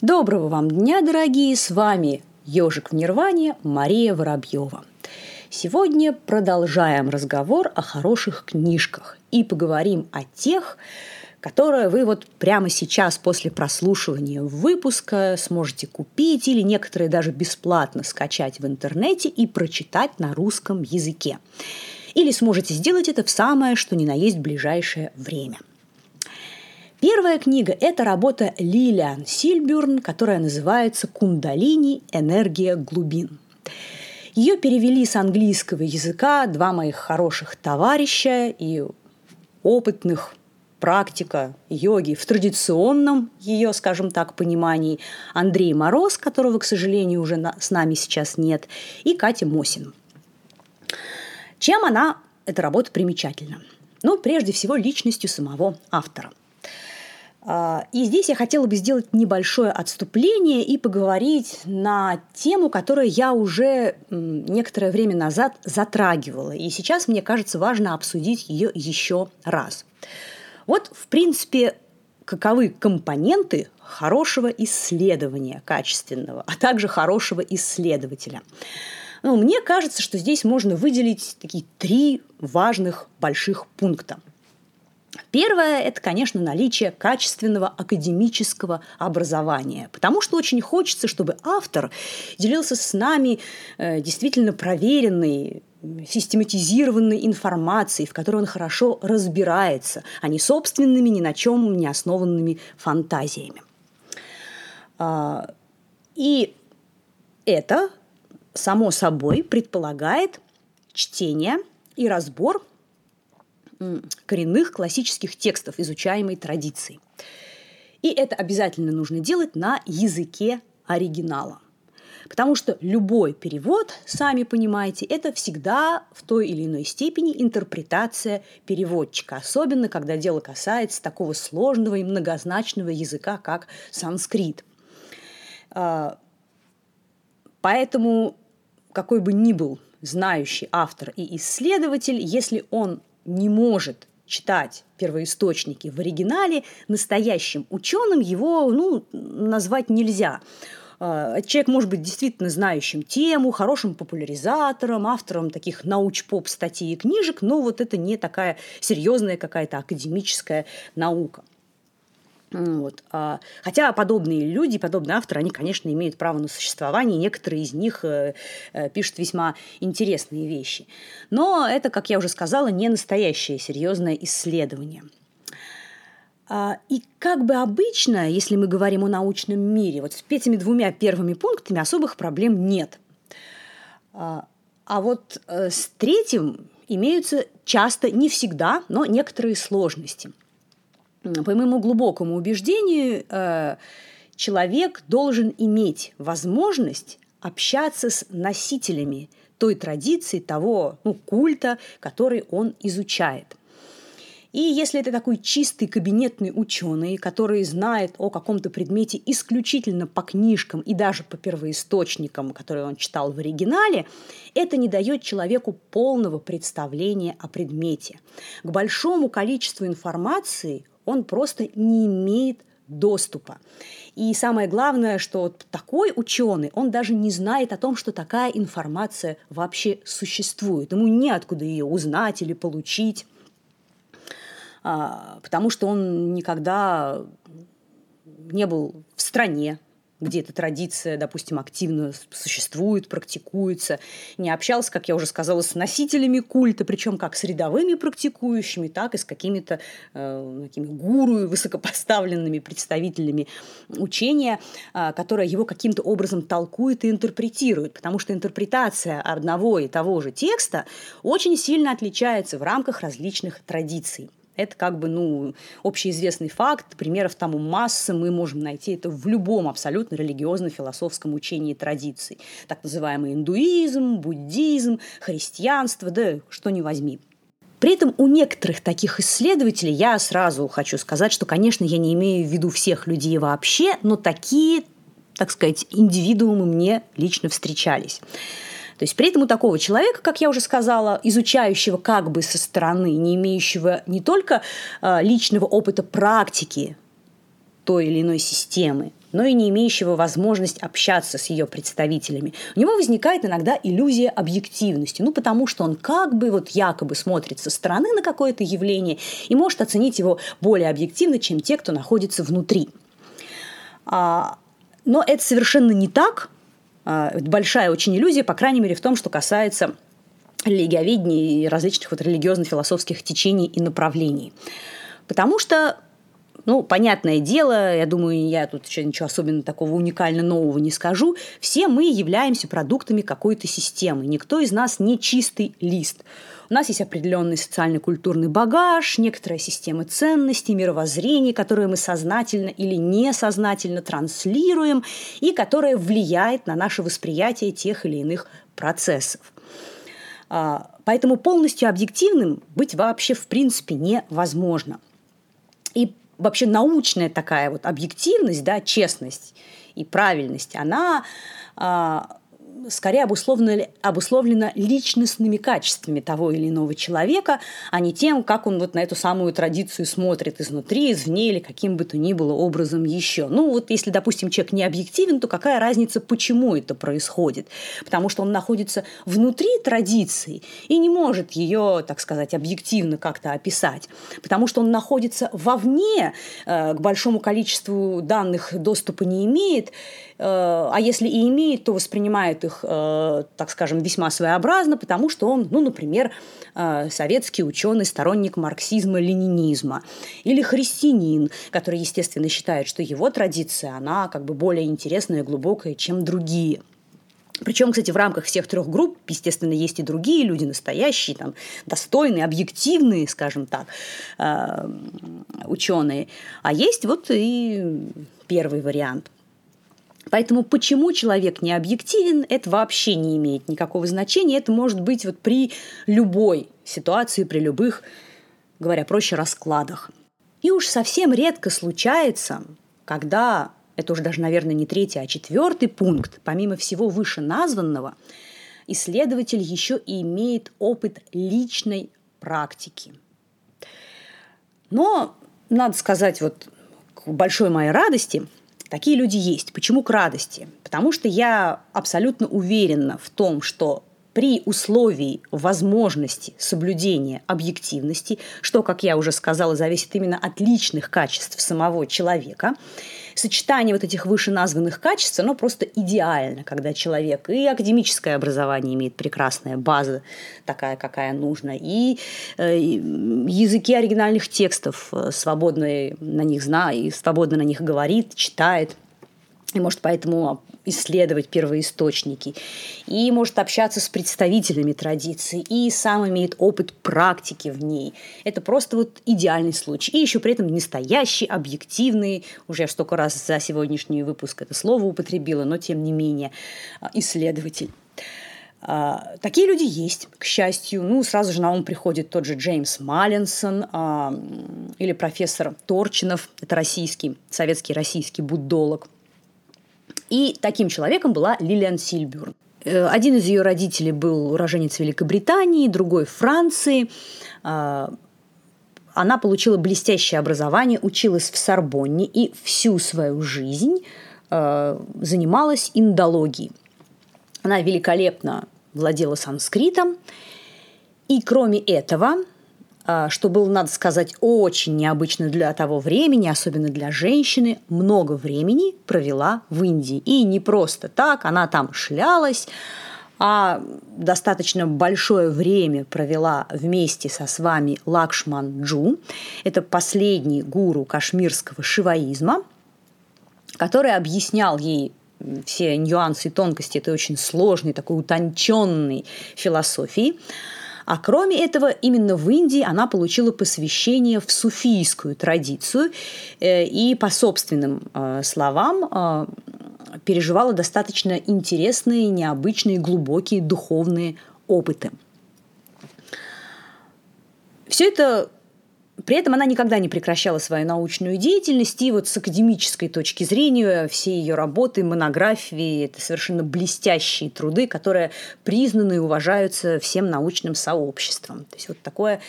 Доброго вам дня, дорогие! С вами «Ежик в Нирване» Мария Воробьева. Сегодня продолжаем разговор о хороших книжках и поговорим о тех, которые вы вот прямо сейчас после прослушивания выпуска сможете купить или некоторые даже бесплатно скачать в интернете и прочитать на русском языке. Или сможете сделать это в самое, что ни на есть ближайшее время. Первая книга – это работа Лилиан Сильбюрн, которая называется «Кундалини. Энергия глубин». Ее перевели с английского языка два моих хороших товарища и опытных практика йоги в традиционном ее, скажем так, понимании Андрей Мороз, которого, к сожалению, уже на, с нами сейчас нет, и Катя Мосин. Чем она, эта работа, примечательна? Ну, прежде всего, личностью самого автора – и здесь я хотела бы сделать небольшое отступление и поговорить на тему, которую я уже некоторое время назад затрагивала. И сейчас, мне кажется, важно обсудить ее еще раз. Вот, в принципе, каковы компоненты хорошего исследования качественного, а также хорошего исследователя. Ну, мне кажется, что здесь можно выделить такие три важных больших пункта. Первое – это, конечно, наличие качественного академического образования, потому что очень хочется, чтобы автор делился с нами э, действительно проверенной, систематизированной информацией, в которой он хорошо разбирается, а не собственными, ни на чем не основанными фантазиями. А, и это, само собой, предполагает чтение и разбор коренных классических текстов изучаемой традиции. И это обязательно нужно делать на языке оригинала. Потому что любой перевод, сами понимаете, это всегда в той или иной степени интерпретация переводчика, особенно когда дело касается такого сложного и многозначного языка, как санскрит. А, поэтому какой бы ни был знающий автор и исследователь, если он не может читать первоисточники в оригинале, настоящим ученым его ну, назвать нельзя. А, человек может быть действительно знающим тему, хорошим популяризатором, автором таких науч-поп статей и книжек, но вот это не такая серьезная какая-то академическая наука. Вот. А, хотя подобные люди, подобные авторы, они, конечно, имеют право на существование, некоторые из них э, э, пишут весьма интересные вещи. Но это, как я уже сказала, не настоящее серьезное исследование. А, и как бы обычно, если мы говорим о научном мире, вот с этими двумя первыми пунктами особых проблем нет. А, а вот э, с третьим имеются часто, не всегда, но некоторые сложности – по моему глубокому убеждению, э, человек должен иметь возможность общаться с носителями той традиции, того ну, культа, который он изучает. И если это такой чистый кабинетный ученый, который знает о каком-то предмете исключительно по книжкам и даже по первоисточникам, которые он читал в оригинале, это не дает человеку полного представления о предмете. К большому количеству информации он просто не имеет доступа. И самое главное, что такой ученый, он даже не знает о том, что такая информация вообще существует. Ему неоткуда ее узнать или получить, а, потому что он никогда не был в стране, где эта традиция, допустим, активно существует, практикуется, не общался, как я уже сказала, с носителями культа, причем как с рядовыми практикующими, так и с какими-то э, такими гуру, высокопоставленными представителями учения, э, которое его каким-то образом толкует и интерпретирует, потому что интерпретация одного и того же текста очень сильно отличается в рамках различных традиций. Это как бы, ну, общеизвестный факт, примеров тому масса, мы можем найти это в любом абсолютно религиозно-философском учении традиций. Так называемый индуизм, буддизм, христианство, да что ни возьми. При этом у некоторых таких исследователей я сразу хочу сказать, что, конечно, я не имею в виду всех людей вообще, но такие, так сказать, индивидуумы мне лично встречались. То есть при этом у такого человека, как я уже сказала, изучающего как бы со стороны, не имеющего не только э, личного опыта практики той или иной системы, но и не имеющего возможность общаться с ее представителями, у него возникает иногда иллюзия объективности. Ну, потому что он как бы вот якобы смотрит со стороны на какое-то явление и может оценить его более объективно, чем те, кто находится внутри. А, но это совершенно не так. А, большая очень иллюзия, по крайней мере, в том, что касается религиоведения и различных вот религиозно-философских течений и направлений. Потому что ну, понятное дело, я думаю, я тут еще ничего особенно такого уникально нового не скажу. Все мы являемся продуктами какой-то системы. Никто из нас не чистый лист. У нас есть определенный социально-культурный багаж, некоторая система ценностей, мировоззрений, которые мы сознательно или несознательно транслируем и которая влияет на наше восприятие тех или иных процессов. А, поэтому полностью объективным быть вообще в принципе невозможно. Вообще научная такая вот объективность, да, честность и правильность, она а, скорее обусловлена, обусловлена личностными качествами того или иного человека, а не тем, как он вот на эту самую традицию смотрит изнутри, извне или каким бы то ни было образом еще. Ну вот если, допустим, человек не объективен, то какая разница, почему это происходит? Потому что он находится внутри традиции и не может ее, так сказать, объективно как-то описать. Потому что он находится вовне, э, к большому количеству данных доступа не имеет, а если и имеет, то воспринимает их, э, так скажем, весьма своеобразно, потому что он, ну, например, э, советский ученый, сторонник марксизма, ленинизма, или христианин, который, естественно, считает, что его традиция, она как бы более интересная и глубокая, чем другие. Причем, кстати, в рамках всех трех групп, естественно, есть и другие люди, настоящие, там, достойные, объективные, скажем так, э, ученые. А есть вот и первый вариант – Поэтому почему человек не объективен, это вообще не имеет никакого значения. Это может быть вот при любой ситуации, при любых, говоря проще, раскладах. И уж совсем редко случается, когда, это уже даже, наверное, не третий, а четвертый пункт, помимо всего вышеназванного, исследователь еще и имеет опыт личной практики. Но, надо сказать, вот к большой моей радости – Такие люди есть. Почему к радости? Потому что я абсолютно уверена в том, что при условии возможности соблюдения объективности, что, как я уже сказала, зависит именно от личных качеств самого человека, сочетание вот этих вышеназванных качеств, оно просто идеально, когда человек и академическое образование имеет прекрасная база, такая, какая нужна, и э, языки оригинальных текстов э, свободно на них знает, свободно на них говорит, читает – и может поэтому исследовать первоисточники, и может общаться с представителями традиции, и сам имеет опыт практики в ней. Это просто вот идеальный случай. И еще при этом настоящий, объективный, уже я столько раз за сегодняшний выпуск это слово употребила, но тем не менее, а, исследователь. А, такие люди есть, к счастью. Ну, сразу же на ум приходит тот же Джеймс Маллинсон а, или профессор Торчинов, это российский, советский российский буддолог – и таким человеком была Лилиан Сильбюрн. Э, один из ее родителей был уроженец Великобритании, другой – Франции. А, она получила блестящее образование, училась в Сорбонне и всю свою жизнь а, занималась индологией. Она великолепно владела санскритом. И кроме этого, что было, надо сказать, очень необычно для того времени, особенно для женщины, много времени провела в Индии. И не просто так, она там шлялась, а достаточно большое время провела вместе со с вами Лакшман Джу. Это последний гуру кашмирского шиваизма, который объяснял ей все нюансы и тонкости этой очень сложной, такой утонченной философии. А кроме этого, именно в Индии она получила посвящение в суфийскую традицию э, и, по собственным э, словам, э, переживала достаточно интересные, необычные, глубокие духовные опыты. Все это при этом она никогда не прекращала свою научную деятельность, и вот с академической точки зрения все ее работы, монографии – это совершенно блестящие труды, которые признаны и уважаются всем научным сообществом. То есть вот такое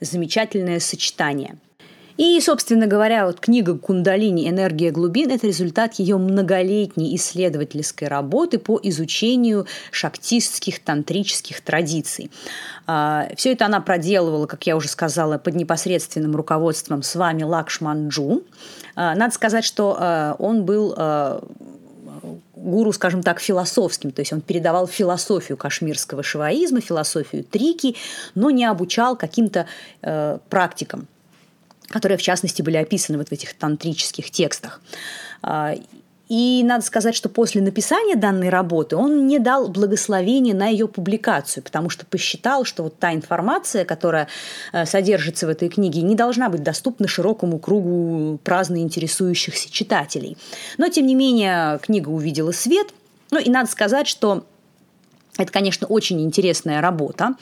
замечательное сочетание. И, собственно говоря, вот книга «Кундалини. Энергия глубин» – это результат ее многолетней исследовательской работы по изучению шактистских тантрических традиций. А, Все это она проделывала, как я уже сказала, под непосредственным руководством с вами Лакшман Джу. А, надо сказать, что а, он был гуру, скажем так, философским, то есть он передавал философию кашмирского шиваизма, философию трики, но не обучал каким-то э, практикам которые, в частности, были описаны вот в этих тантрических текстах. А, и надо сказать, что после написания данной работы он не дал благословения на ее публикацию, потому что посчитал, что вот та информация, которая э, содержится в этой книге, не должна быть доступна широкому кругу праздно интересующихся читателей. Но, тем не менее, книга увидела свет. Ну и надо сказать, что это, конечно, очень интересная работа.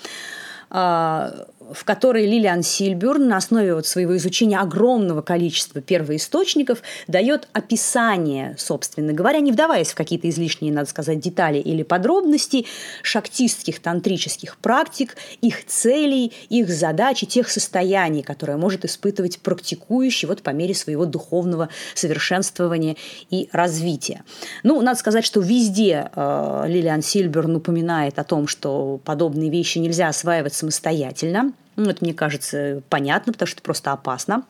В которой Лилиан Сильбюрн на основе вот своего изучения огромного количества первоисточников дает описание, собственно говоря, не вдаваясь в какие-то излишние, надо сказать, детали или подробности шактистских тантрических практик, их целей, их задач и тех состояний, которые может испытывать практикующий вот по мере своего духовного совершенствования и развития. Ну, надо сказать, что везде э, Лилиан Сильберн упоминает о том, что подобные вещи нельзя осваивать самостоятельно, ну, это, мне кажется, понятно, потому что это просто опасно.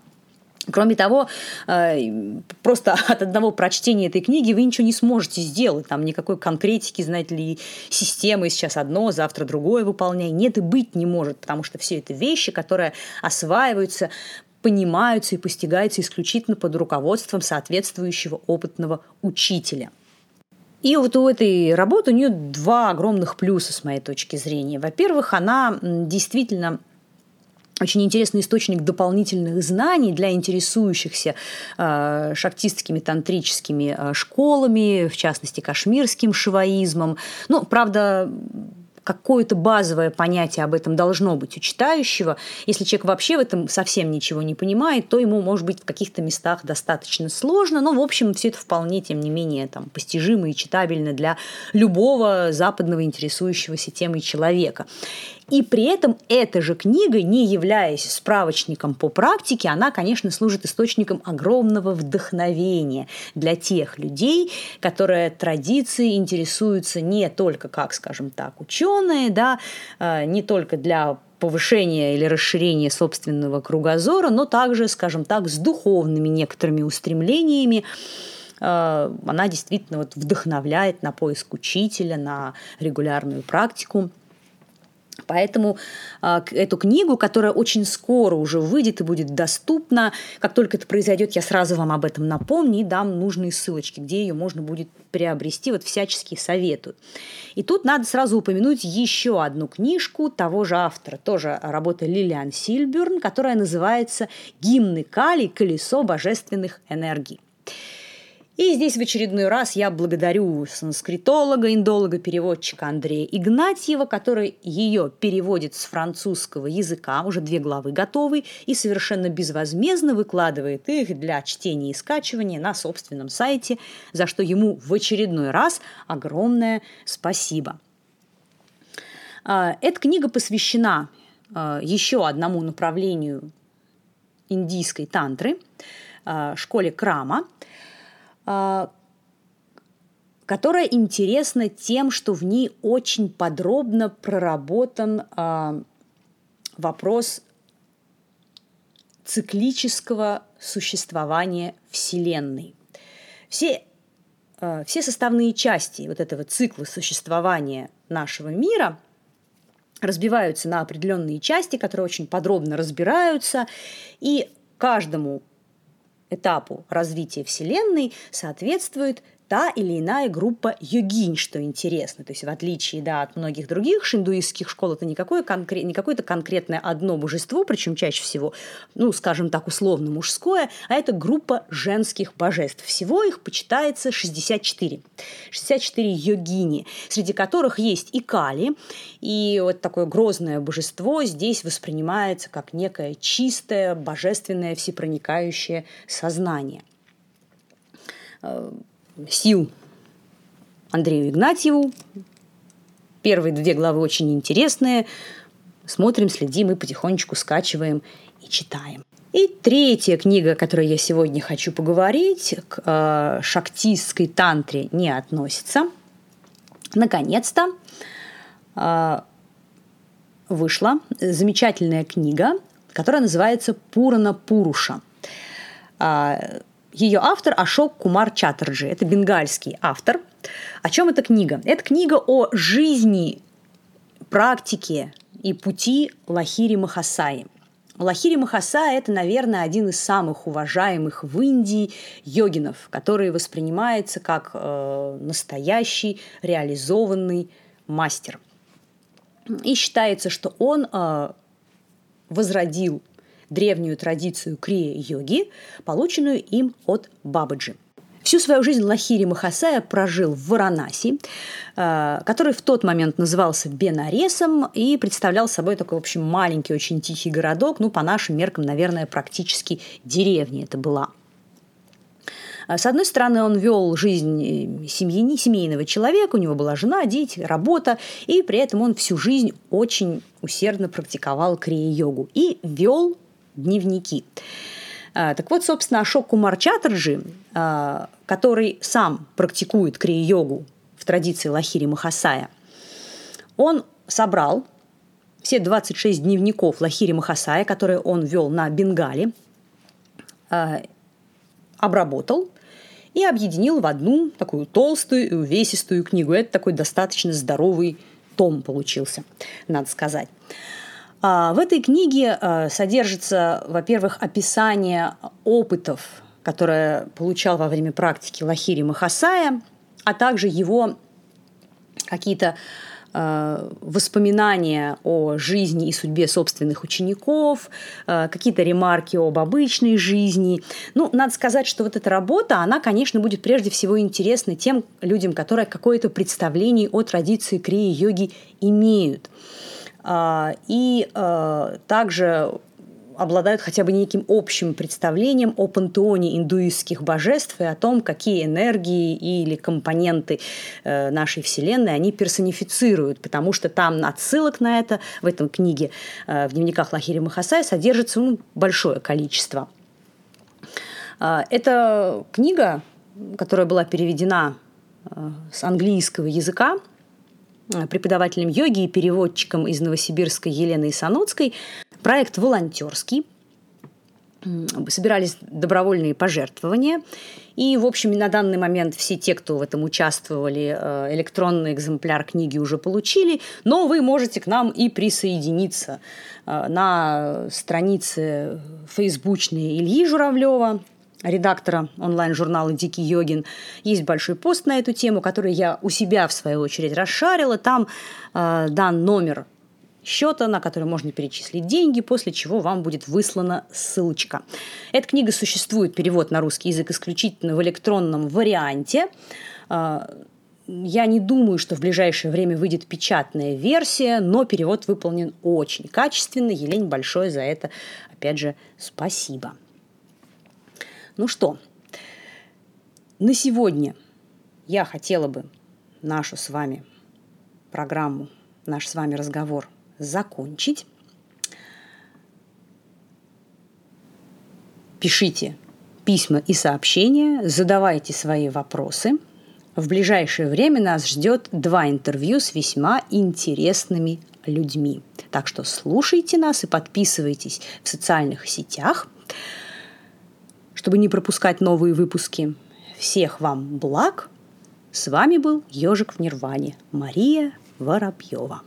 Кроме того, э, просто от одного прочтения этой книги вы ничего не сможете сделать. Там никакой конкретики, знаете ли, системы сейчас одно, завтра другое выполняй. Нет и быть не может, потому что все это вещи, которые осваиваются понимаются и постигаются исключительно под руководством соответствующего опытного учителя. И вот у этой работы у нее два огромных плюса с моей точки зрения. Во-первых, она действительно очень интересный источник дополнительных знаний для интересующихся э, шактистскими тантрическими э, школами, в частности, кашмирским шиваизмом. Ну, правда, какое-то базовое понятие об этом должно быть у читающего. Если человек вообще в этом совсем ничего не понимает, то ему, может быть, в каких-то местах достаточно сложно, но, в общем, все это вполне, тем не менее, там, постижимо и читабельно для любого западного интересующегося темой человека. И при этом эта же книга, не являясь справочником по практике, она, конечно, служит источником огромного вдохновения для тех людей, которые традицией интересуются не только как, скажем так, ученые, да, э, не только для повышения или расширения собственного кругозора, но также, скажем так, с духовными некоторыми устремлениями, э, она действительно вот вдохновляет на поиск учителя, на регулярную практику. Поэтому э, эту книгу, которая очень скоро уже выйдет и будет доступна, как только это произойдет, я сразу вам об этом напомню и дам нужные ссылочки, где ее можно будет приобрести, вот всячески советую. И тут надо сразу упомянуть еще одну книжку того же автора, тоже работа Лилиан Сильберн, которая называется «Гимны Кали. Колесо божественных энергий». И здесь в очередной раз я благодарю санскритолога, индолога, переводчика Андрея Игнатьева, который ее переводит с французского языка, уже две главы готовы, и совершенно безвозмездно выкладывает их для чтения и скачивания на собственном сайте, за что ему в очередной раз огромное спасибо. А, эта книга посвящена а, еще одному направлению индийской тантры, а, школе Крама – которая интересна тем, что в ней очень подробно проработан а, вопрос циклического существования Вселенной. Все, а, все составные части вот этого цикла существования нашего мира разбиваются на определенные части, которые очень подробно разбираются, и каждому этапу развития Вселенной соответствует та или иная группа йогинь, что интересно. То есть в отличие да, от многих других шиндуистских школ, это не, какое-то конкретное одно божество, причем чаще всего, ну, скажем так, условно мужское, а это группа женских божеств. Всего их почитается 64. 64 йогини, среди которых есть и Кали, и вот такое грозное божество здесь воспринимается как некое чистое, божественное, всепроникающее сознание сил Андрею Игнатьеву. Первые две главы очень интересные. Смотрим, следим и потихонечку скачиваем и читаем. И третья книга, о которой я сегодня хочу поговорить, к э, шактистской тантре не относится. Наконец-то э, вышла замечательная книга, которая называется «Пурана Пуруша». Э, ее автор Ашок Кумар Чаттерджи. Это бенгальский автор. О чем эта книга? Это книга о жизни, практике и пути Лахири Махасаи – Лахири Махаса – это, наверное, один из самых уважаемых в Индии йогинов, который воспринимается как э, настоящий реализованный мастер. И считается, что он э, возродил древнюю традицию крия-йоги, полученную им от Бабаджи – Всю свою жизнь Лахири Махасая прожил в Варанаси, э, который в тот момент назывался Бенаресом и представлял собой такой, в общем, маленький, очень тихий городок, ну, по нашим меркам, наверное, практически деревня это была. С одной стороны, он вел жизнь семьи, семейного человека, у него была жена, дети, работа, и при этом он всю жизнь очень усердно практиковал крия-йогу и вел дневники. А, так вот, собственно, Ашок Кумар Чаттерджи, а, который сам практикует крия-йогу в традиции Лахири Махасая, он собрал все 26 дневников Лахири Махасая, которые он вел на Бенгале, а, обработал и объединил в одну такую толстую и увесистую книгу. Это такой достаточно здоровый том получился, надо сказать. А, в этой книге а, содержится, во-первых, описание опытов, которые получал во время практики Лахири Махасая, а также его какие-то а, воспоминания о жизни и судьбе собственных учеников, какие-то ремарки об обычной жизни. Ну, надо сказать, что вот эта работа, она, конечно, будет прежде всего интересна тем людям, которые какое-то представление о традиции крия-йоги имеют. А, и а, также обладают хотя бы неким общим представлением о пантеоне индуистских божеств и о том, какие энергии или компоненты э, нашей Вселенной они персонифицируют, потому что там отсылок на это в этом книге э, в дневниках Лахири Махасая содержится ну, большое количество. А, эта книга, которая была переведена э, с английского языка, преподавателем йоги и переводчиком из Новосибирска Еленой Саноцкой. Проект волонтерский. Собирались добровольные пожертвования. И, в общем, на данный момент все те, кто в этом участвовали, э, электронный экземпляр книги уже получили, но вы можете к нам и присоединиться э, на странице фейсбучной Ильи Журавлева, редактора онлайн-журнала «Дикий йогин». Есть большой пост на эту тему, который я у себя, в свою очередь, расшарила. Там э, дан номер счета, на который можно перечислить деньги, после чего вам будет выслана ссылочка. Эта книга существует, перевод на русский язык исключительно в электронном варианте. Э, я не думаю, что в ближайшее время выйдет печатная версия, но перевод выполнен очень качественно. Елене большое за это, опять же, спасибо. Ну что, на сегодня я хотела бы нашу с вами программу, наш с вами разговор закончить. Пишите письма и сообщения, задавайте свои вопросы. В ближайшее время нас ждет два интервью с весьма интересными людьми. Так что слушайте нас и подписывайтесь в социальных сетях – чтобы не пропускать новые выпуски. Всех вам благ. С вами был Ежик в Нирване. Мария Воробьева.